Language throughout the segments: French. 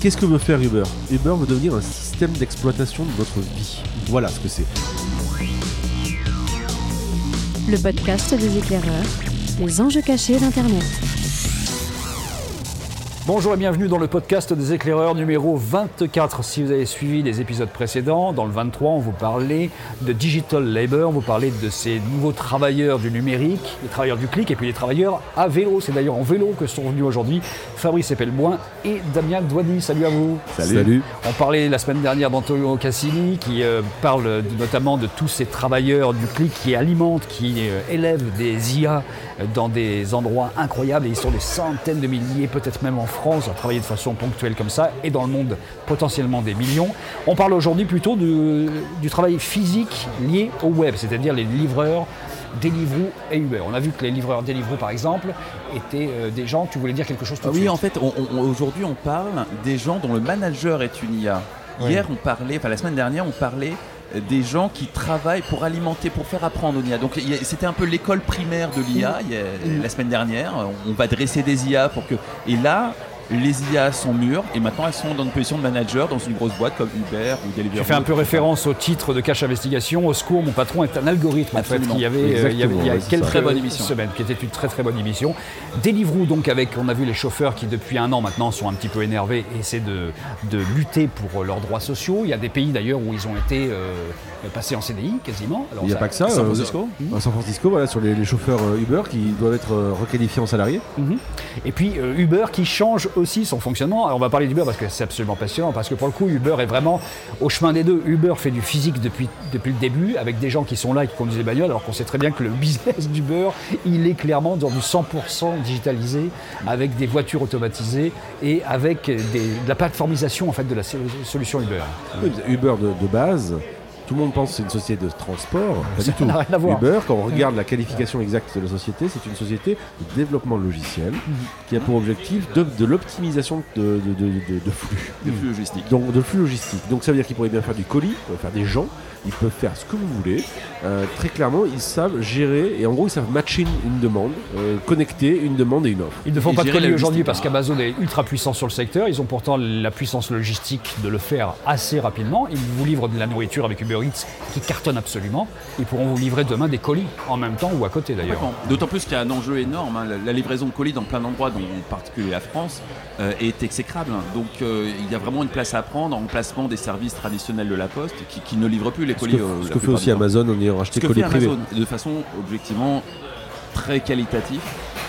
Qu'est-ce que veut faire Uber? Uber veut devenir un système d'exploitation de notre vie. Voilà ce que c'est. Le podcast des éclaireurs, les enjeux cachés d'Internet. Bonjour et bienvenue dans le podcast des éclaireurs numéro 24. Si vous avez suivi les épisodes précédents, dans le 23, on vous parlait de digital labor, on vous parlait de ces nouveaux travailleurs du numérique, les travailleurs du clic et puis les travailleurs à vélo. C'est d'ailleurs en vélo que sont venus aujourd'hui Fabrice Epelboin et Damien Douani. Salut à vous. Salut. On parlait la semaine dernière d'Antonio Cassini qui euh, parle notamment de tous ces travailleurs du clic qui alimentent, qui euh, élèvent des IA dans des endroits incroyables et ils sont des centaines de milliers, peut-être même en France, à travailler de façon ponctuelle comme ça et dans le monde potentiellement des millions. On parle aujourd'hui plutôt du travail physique lié au web, c'est-à-dire les livreurs. Deliveroo et Uber. On a vu que les livreurs Deliveroo, par exemple, étaient euh, des gens. Tu voulais dire quelque chose tout Ah de oui, suite en fait, aujourd'hui, on parle des gens dont le manager est une IA. Hier, on parlait, enfin la semaine dernière, on parlait des gens qui travaillent pour alimenter, pour faire apprendre une IA. Donc c'était un peu l'école primaire de l'IA la semaine dernière. On va dresser des IA pour que. Et là, les IA sont mûres et maintenant elles sont dans une position de manager dans une grosse boîte comme Uber ou Deliveroo. Tu fais un peu référence au titre de Cache Investigation. Au secours, mon patron est un algorithme en fait, Absolument. qui avait, euh, il y avait il y a quelques. Très bonne émission. semaines, qui était une très très bonne émission. Deliveroo donc avec, on a vu les chauffeurs qui depuis un an maintenant sont un petit peu énervés et essaient de, de lutter pour leurs droits sociaux. Il y a des pays d'ailleurs où ils ont été euh, passés en CDI quasiment. Alors, Il n'y a pas que ça. San euh, Francisco à San Francisco, voilà, sur les, les chauffeurs euh, Uber qui doivent être euh, requalifiés en salariés. Mhm. Et puis euh, Uber qui change aussi son fonctionnement. Alors on va parler d'Uber parce que c'est absolument passionnant, parce que pour le coup Uber est vraiment au chemin des deux. Uber fait du physique depuis, depuis le début, avec des gens qui sont là et qui conduisent les bagnoles, alors qu'on sait très bien que le business d'Uber, il est clairement dans du 100% digitalisé, avec des voitures automatisées et avec des- de la plateformisation en fait de la so- solution Uber. Uber de base, tout le monde pense que c'est une société de transport. Pas du tout. à voir. Uber, quand on regarde la qualification exacte de la société, c'est une société de développement logiciel Mhm. qui a pour objectif de, de l'optimisation de, de- de- de- de flux. Des flux logistiques. Donc de flux logistique. Donc ça veut dire qu'ils pourraient bien faire du colis, ils pourraient faire des gens, ils peuvent faire ce que vous voulez. Euh, très clairement, ils savent gérer et en gros ils savent matcher une, une demande, euh, connecter une demande et une offre. Ils ne font Et pas de colis aujourd'hui logistique. parce qu'Amazon est ultra puissant sur le secteur. Ils ont pourtant la puissance logistique de le faire assez rapidement. Ils vous livrent de la nourriture avec Uber Eats qui cartonne absolument. Ils pourront vous livrer demain des colis en même temps ou à côté d'ailleurs. D'autant plus qu'il y a un enjeu énorme. hein. La, livraison de colis dans plein d'endroits, dont en particulier la France, euh, est exécrable. Donc euh, il y a vraiment une place à prendre en remplacement des services traditionnels de la Poste qui, qui ne livrent plus les Ce colis. que, euh, ce que fait aussi. Amazon en ayant Ce racheté que colis privés. De façon objectivement très qualitatif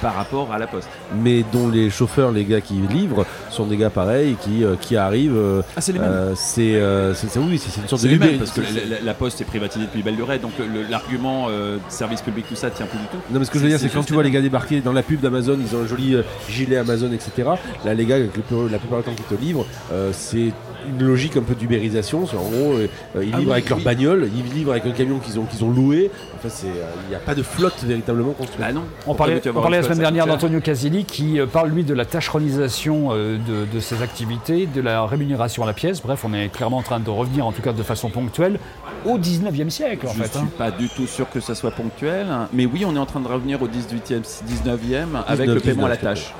par rapport à la Poste. Mais dont les chauffeurs, les gars qui livrent, sont des gars pareils qui, euh, qui arrivent. euh, Ah, c'est les mêmes. euh, c'est oui, c'est une sorte de Uber, parce que la, Poste est privatisée depuis belle lurette, donc l'argument service public, tout ça tient plus du tout. Non mais ce que je veux dire c'est quand tu vois les gars débarquer dans la pub d'Amazon, ils ont un joli gilet Amazon etc. Là les gars avec le la plupart du temps qu'ils te livrent, c'est une logique un peu d'ubérisation. En gros, euh, ils Ah livrent oui, avec leur bagnole, ils livrent avec le camion qu'ils ont, qu'ils ont loué. En fait, c'est, euh, il n'y a pas de flotte véritablement construite. Bah non. On parlait, on la semaine dernière d'Antonio Casilli qui euh, parle lui de la tâcheronisation euh, de, de ses activités, de la rémunération à la pièce. Bref, on est clairement en train de revenir, en tout cas de façon ponctuelle, au 19e siècle en Je ne suis hein. pas du tout sûr que ça soit ponctuel, hein. mais oui, on est en train de revenir au 18e, 19e avec 19, le paiement à la 19, tâche,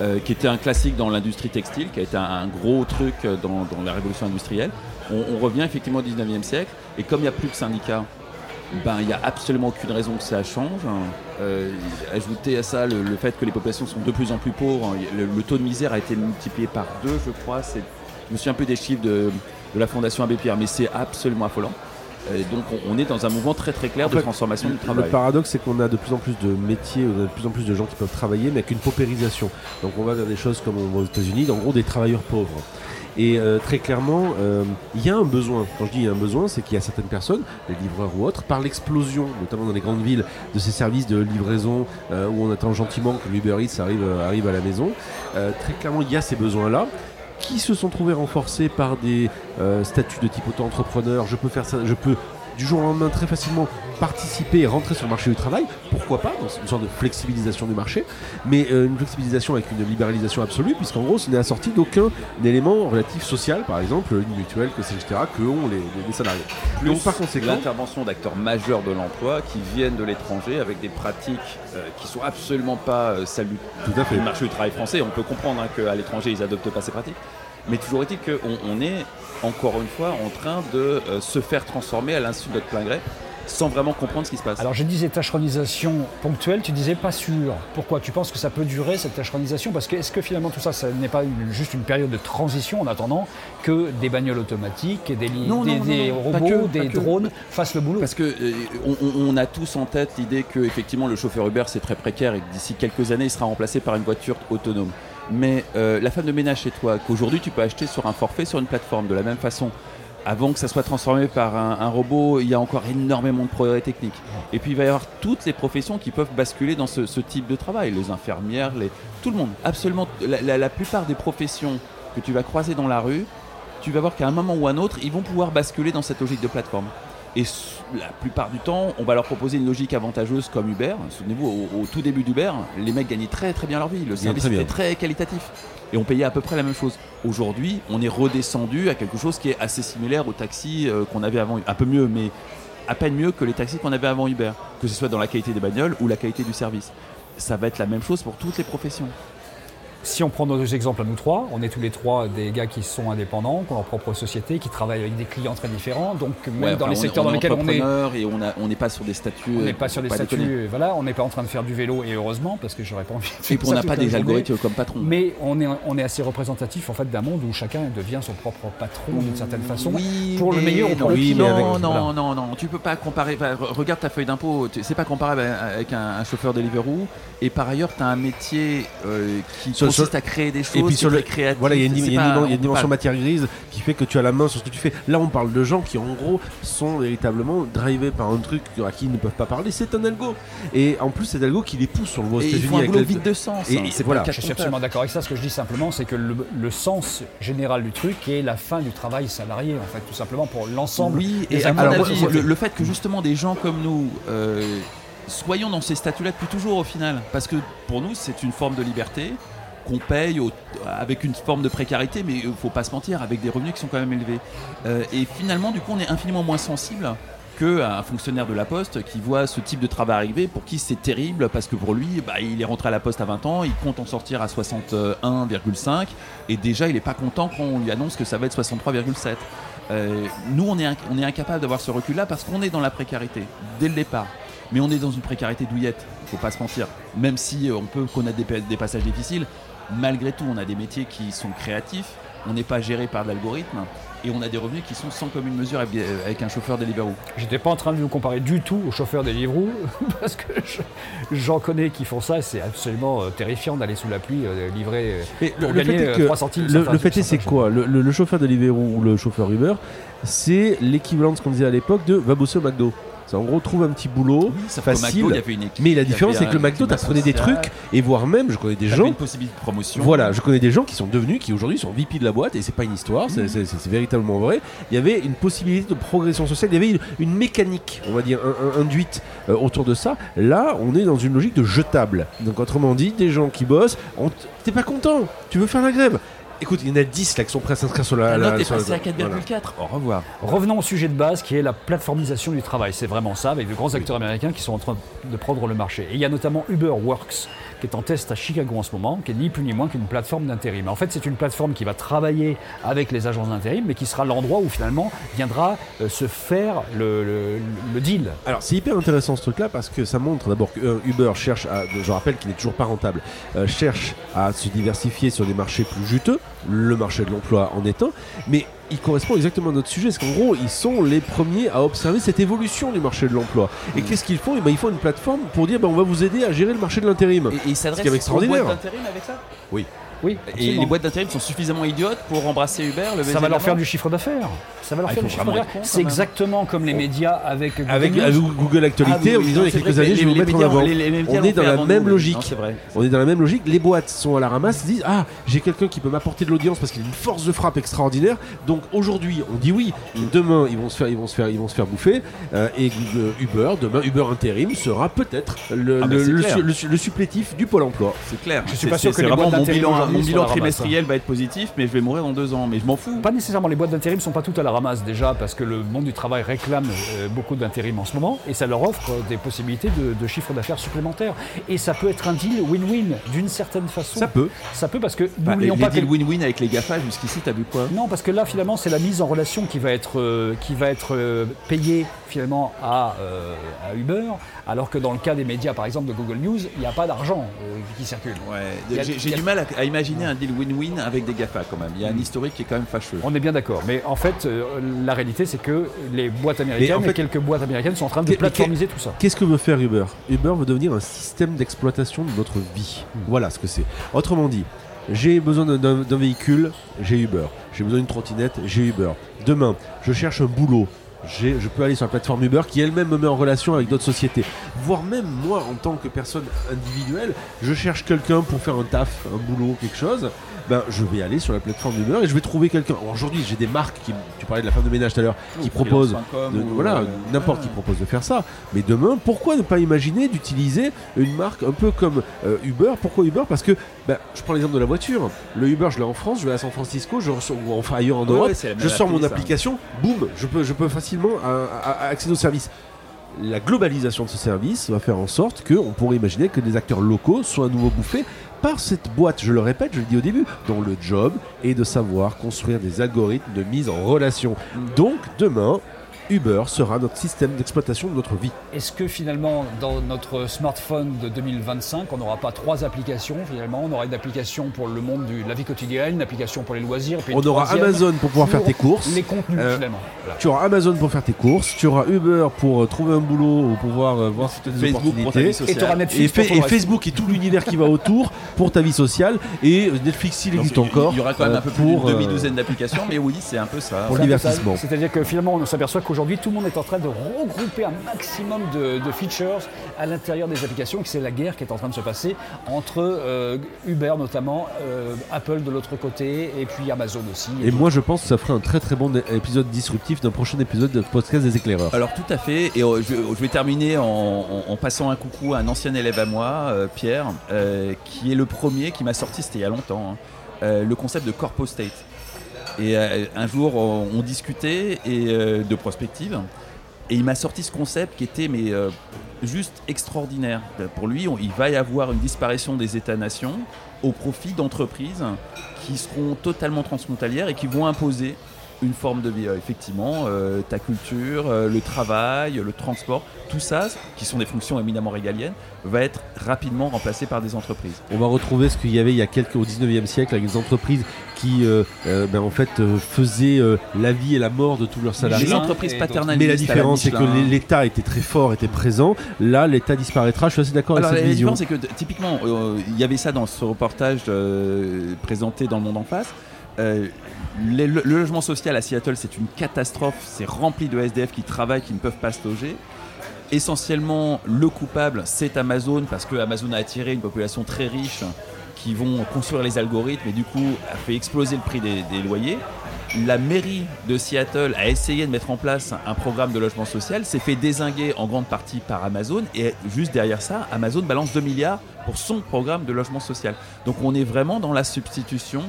euh, qui était un classique dans l'industrie textile, qui a été un, un gros truc dans, dans la révolution industrielle. On, on revient effectivement au 19e siècle, et comme il n'y a plus de syndicats, ben, il n'y a absolument aucune raison que ça change. Euh, ajouter à ça le, le fait que les populations sont de plus en plus pauvres, le, le taux de misère a été multiplié par deux, je crois. Je me souviens un peu des chiffres de, de la Fondation Abbé Pierre, mais c'est absolument affolant. Et donc on, est dans un mouvement très très clair En de transformation du Le travail. paradoxe, c'est qu'on a de plus en plus de métiers, on a de plus en plus de gens qui peuvent travailler, mais avec une paupérisation. Donc on va vers des choses comme on aux États-Unis, en gros des travailleurs pauvres. Et euh, très clairement, euh, il y a un besoin. Quand je dis il y a un besoin, c'est qu'il y a certaines personnes, les livreurs ou autres, par l'explosion, notamment dans les grandes villes, de ces services de livraison euh, où on attend gentiment que l'Uber Eats arrive, euh, arrive à la maison. très clairement, il y a ces besoins-là qui se sont trouvés renforcés par des euh, statuts de type auto-entrepreneur. Je peux faire ça, je peux du jour au lendemain très facilement participer et rentrer sur le marché du travail, pourquoi pas, dans une sorte de flexibilisation du marché, mais euh, une flexibilisation avec une libéralisation absolue, puisqu'en gros, ce n'est assorti d'aucun élément relatif social, par exemple, une mutuelle, que c'est, etc., que ont les, les- les salariés. Plus Donc par conséquent, l'intervention d'acteurs majeurs de l'emploi qui viennent de l'étranger avec des pratiques euh, qui sont absolument pas euh, salutaires tout à fait. du marché du travail français. On peut comprendre hein, qu'à l'étranger ils adoptent pas ces pratiques. Mais toujours est-il qu'on on est, encore une fois, en train de euh, se faire transformer à l'insu de notre plein gré sans vraiment comprendre ce qui se passe. Alors je disais tâcheronisation ponctuelle, tu disais pas sûr. Pourquoi? Tu penses que ça peut durer cette tâcheronisation? Parce que est-ce que finalement tout ça, ça n'est pas une- juste une période de transition en attendant que des bagnoles automatiques, des, Non, des, non, non, des non, pas robots, que, des drones fassent le boulot? Parce que euh, on, on- on a tous en tête l'idée que effectivement le chauffeur Uber c'est très précaire et que d'ici quelques années il sera remplacé par une voiture autonome. Mais euh, la femme de ménage chez toi, qu'aujourd'hui tu peux acheter sur un forfait sur une plateforme de la même façon, avant que ça soit transformé par un, robot, il y a encore énormément de progrès techniques. Et puis il va y avoir toutes les professions qui peuvent basculer dans ce, type de travail, les infirmières, tout le monde, absolument. La, la- la plupart des professions que tu vas croiser dans la rue, tu vas voir qu'à un moment ou un autre, ils vont pouvoir basculer dans cette logique de plateforme. Et la plupart du temps, on va leur proposer une logique avantageuse comme Uber. Souvenez-vous, au, au tout début d'Uber, les mecs gagnaient très très bien leur vie. Le service était très qualitatif. Et on payait à peu près la même chose. Aujourd'hui, on est redescendu à quelque chose qui est assez similaire au taxi euh, qu'on avait avant. Un peu mieux, mais à peine mieux que les taxis qu'on avait avant Uber. Que ce soit dans la qualité des bagnoles ou la qualité du service. Ça va être la même chose pour toutes les professions. Si on prend nos deux exemples à nous trois, on est tous les trois des gars qui sont indépendants, qui ont leur propre société, qui travaillent avec des clients très différents. Donc même Ouais, dans les est- secteurs on dans est lesquels on est, entrepreneur et on a- on n'est pas sur des statuts. on euh, n'est pas sur des statuts, euh, voilà, on n'est pas en train de faire du vélo et heureusement parce que j'aurais pas envie. De Et faire puis on n'a pas des algorithmes comme patron. Mais on est, on est assez représentatif en fait d'un monde où chacun devient son propre patron d'une certaine façon. Oui, pour le meilleur ou pour non, le pire. avec- non, non, Voilà. non, non, tu peux pas comparer. regarde ta feuille d'impôt, c'est pas comparable avec un, un chauffeur Deliveroo. Et par ailleurs, tu as un métier euh, qui consiste sur- à créer des choses. Et puis sur le, créatif. voilà, il y a une, C'est il y a pas- une- il y a on une peut dimension matière grise qui fait que tu as la main sur ce que tu fais. Là, on parle de gens qui, en gros, sont véritablement drivés par un truc à qui ils ne peuvent pas parler. C'est un algo. Et en plus, cet algo qui les pousse sur le voie aux États-Unis un avec le- vide de sens. Et- hein, et c'est voilà. Je suis absolument d'accord avec ça. Ce que je dis simplement, c'est que le, le sens général du truc est la fin du travail salarié, en fait, tout simplement pour l'ensemble. Oui, et à mon avis, le fait que justement des gens comme nous euh, soyons dans ces statuts-là depuis toujours au final, parce que pour nous c'est une forme de liberté qu'on paye avec une forme de précarité, mais il faut pas se mentir, avec des revenus qui sont quand même élevés. Euh, et finalement, du coup, on est infiniment moins sensible qu'un fonctionnaire de la Poste qui voit ce type de travail arriver, pour qui c'est terrible, parce que pour lui, bah, il est rentré à la Poste à 20 ans, il compte en sortir à 61,5, et déjà il n'est pas content quand on lui annonce que ça va être 63,7. Euh, nous, on est, on incapable d'avoir ce recul-là parce qu'on est dans la précarité dès le départ. Mais on est dans une précarité douillette, faut pas se mentir. Même si euh, on peut connaître des, des passages difficiles, malgré tout, on a des métiers qui sont créatifs, on n'est pas géré par de l'algorithme et on a des revenus qui sont sans commune mesure avec, un chauffeur Deliveroo. J'étais pas en train de vous comparer du tout aux chauffeurs des Deliveroo, parce que je- j'en connais qui font ça, et c'est absolument euh, terrifiant d'aller sous la pluie euh, livrer euh, Mais pour le, gagner fait est euh, que 3 centimes. le, certains- le fait est, c'est quoi le, le- le chauffeur Deliveroo ou le chauffeur Uber, c'est l'équivalent de ce qu'on disait à l'époque de va bosser au McDo. C'est en gros trouve un petit boulot qu'au facile. McDo, une mais la différence c'est que le McDo climat t'apprenait des trucs et voire même je connais des gens une possibilité de promotion. Voilà, je connais des gens qui sont devenus, qui aujourd'hui sont VP de la boîte, et c'est pas une histoire, c'est- c'est véritablement vrai. Il y avait une possibilité de progression sociale, il y avait une, une mécanique, on va dire, un- un- induite euh, autour de ça. Là, on est dans une logique de jetable. Donc, autrement dit, des gens qui bossent, t'es pas content, tu veux faire la grève. Écoute, il y en a 10 là qui sont prêts à s'inscrire sur la. La la- note est passée à 4,4. voilà. Au revoir. Revenons au sujet de base qui est la plateformisation du travail. C'est vraiment ça, avec de grands acteurs américains qui sont en train de prendre le marché. Et il y a notamment UberWorks qui est en test à Chicago en ce moment, qui est ni plus ni moins qu'une plateforme d'intérim. En fait, c'est une plateforme qui va travailler avec les agences d'intérim, mais qui sera l'endroit où finalement viendra euh, se faire le, deal. Alors c'est hyper intéressant ce truc-là parce que ça montre d'abord que euh, Uber cherche je rappelle qu'il n'est toujours pas rentable, euh, cherche à se diversifier sur des marchés plus juteux, le marché de l'emploi en étant, mais il correspond exactement à notre sujet, parce qu'en gros ils sont les premiers à observer cette évolution du marché de l'emploi. Et Mm. qu'est-ce qu'ils font? Eh ben, Ils font une plateforme pour dire ben, on va vous aider à gérer le marché de l'intérim. Et, et il s'adresse Ce qui est aux extraordinaire. boîtes d'intérim avec ça? Oui, Et absolument. les boîtes d'intérim sont suffisamment idiotes pour embrasser Uber, le ça va leur faire du chiffre d'affaires. Ça va leur Ah, faire du chiffre d'affaires. C'est exactement comme les médias avec Google Avec, avec Google Actualité, en disant il y a quelques années, je vais vous mettre en avant. On est dans la même logique. On est dans la même logique. Les boîtes sont à la ramasse, se disent Ah, j'ai quelqu'un qui peut m'apporter de l'audience parce qu'il a une force de frappe extraordinaire. Donc aujourd'hui, on dit oui. Demain, ils vont se faire, ils vont se faire, ils vont se faire bouffer. Euh, et Google- Uber, demain, Uber intérim sera peut-être le, Ah le- le le supplétif du pôle emploi. C'est clair. Je suis C'est- pas sûr que les boîtes d'intérim mon bilan ramasse, trimestriel va être positif, mais je vais mourir dans deux ans. Mais je m'en fous. Pas nécessairement, les boîtes d'intérim sont pas toutes à la ramasse déjà parce que le monde du travail réclame euh, beaucoup d'intérim en ce moment et ça leur offre euh, des possibilités de, de chiffre d'affaires supplémentaires. Et ça peut être un deal win-win d'une certaine façon. Ça peut. Ça peut parce que Bah, les n'oublions pas que deals win-win avec les GAFA, jusqu'ici, t'as vu quoi? Non, parce que là, finalement, c'est la mise en relation qui va être, euh, qui va être euh, payée finalement à, à Uber, alors que dans le cas des médias, par exemple de Google News, il n'y a pas d'argent qui circule. Ouais, j'ai du mal à, à imaginer un deal win-win avec des GAFA quand même. Il y a un historique qui est quand même fâcheux. On est bien d'accord, mais en fait, euh, la réalité, c'est que les boîtes américaines, en fait- et quelques boîtes américaines sont en train de plateformiser tout ça. Qu'est-ce que veut faire Uber? Uber veut devenir un système d'exploitation de notre vie. Voilà ce que c'est. Autrement dit, j'ai besoin d'un véhicule, j'ai Uber. J'ai besoin d'une trottinette, j'ai Uber. Demain, je cherche un boulot. Je peux aller sur la plateforme Uber qui elle-même me met en relation avec d'autres sociétés. Voire même moi, en tant que personne individuelle, je cherche quelqu'un pour faire un taf, un boulot, quelque chose. Ben, je vais aller sur la plateforme Uber et je vais trouver quelqu'un. Aujourd'hui, j'ai des marques qui, tu parlais de la femme de ménage tout à l'heure, qui proposent de- voilà, euh, n'importe qui propose de faire ça. Mais demain, pourquoi ne pas imaginer d'utiliser une marque un peu comme euh, Uber? Pourquoi Uber? Parce que, ben, je prends l'exemple de la voiture. Le Uber, je l'ai en France, je vais à San Francisco, je ressors, ou enfin ailleurs en Europe, ouais, je sors mon ça. application, boum, je peux, je peux facilement euh, à- à- accéder au service. La globalisation de ce service va faire en sorte qu'on pourrait imaginer que des acteurs locaux soient à nouveau bouffés par cette boîte, je le répète, je le dis au début, dont le job est de savoir construire des algorithmes de mise en relation. Donc demain, Uber sera notre système d'exploitation de notre vie. Est-ce que finalement, dans notre smartphone de 2025, on n'aura pas trois applications finalement? On aura une application pour le monde de la vie quotidienne, une application pour les loisirs, puis On aura Amazon pour pouvoir faire tes courses. Les contenus Euh, finalement. Voilà. Tu auras Amazon pour faire tes courses, tu auras Uber pour euh, trouver un boulot ou pouvoir euh, voir si tu as des Facebook pour ta vie opportunités. Et tu auras. Et, Netflix fa- pour ton et. Facebook et tout l'univers qui va autour pour ta vie sociale. Et Netflix, il Donc, existe encore. Il y aura quand même euh, un peu plus pour, d'une euh, demi-douzaine d'applications, mais oui, c'est un peu ça. Pour divertissement. C'est-à-dire que finalement, on s'aperçoit qu'aujourd'hui, tout le monde est en train de regrouper un maximum de, de features à l'intérieur des applications et c'est la guerre qui est en train de se passer entre euh, Uber notamment, euh, Apple de l'autre côté et puis Amazon aussi. Et moi, je pense que ça ferait un très très bon épisode disruptif d'un prochain épisode de podcast des éclaireurs. Alors tout à fait, et euh, je, je vais terminer en, en- en passant un coucou à un ancien élève à moi, euh, Pierre, euh, qui est le premier qui m'a sorti, c'était il y a longtemps, hein, euh, le concept de corpo state. Et euh, un jour, on, discutait euh, de prospective, et il m'a sorti ce concept qui était mais euh, juste extraordinaire. Pour lui, il va y avoir une disparition des États-nations au profit d'entreprises qui seront totalement transfrontalières et qui vont imposer une forme de vie. Euh, Effectivement, euh, ta culture, euh, le travail, le transport, tout ça, qui sont des fonctions éminemment régaliennes, va être rapidement remplacé par des entreprises. On va retrouver ce qu'il y avait il y a quelques au 19e siècle avec des entreprises qui euh, euh, ben, en fait euh, faisaient euh, la vie et la mort de tous leurs salariés. Les entreprises paternalistes. Mais la différence, c'est que l'État était très fort, était présent. Là, l'État disparaîtra. Je suis assez d'accord avec Alors, la cette vision. différence, c'est que typiquement, euh, il y avait ça dans ce reportage euh, présenté dans le monde en face. Euh, le, logement social à Seattle, c'est une catastrophe. C'est rempli de SDF qui travaillent, qui ne peuvent pas se loger. Essentiellement, le coupable, c'est Amazon, parce que Amazon a attiré une population très riche qui vont construire les algorithmes et du coup a fait exploser le prix des loyers. La mairie de Seattle a essayé de mettre en place un programme de logement social, s'est fait désinguer en grande partie par Amazon et juste derrière ça, Amazon balance 2 milliards pour son programme de logement social. Donc on est vraiment dans la substitution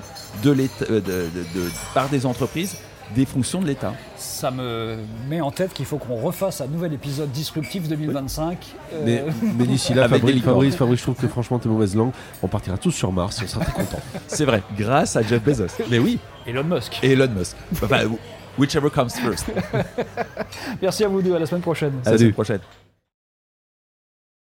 de l'État- euh, de- de- de- par des entreprises des fonctions de l'État. Ça me met en tête qu'il faut qu'on refasse un nouvel épisode disruptif 2025. euh, Mais, mais d'ici là, Fabrice. Fabrice, Fabrice, je trouve que franchement, tes mauvaises langues, on partira tous sur Mars et on sera très contents. C'est vrai, grâce à Jeff Bezos. Mais oui, Elon Musk. et Elon Musk. Enfin, whichever comes first. Merci à vous deux, à la semaine prochaine. À la semaine prochaine.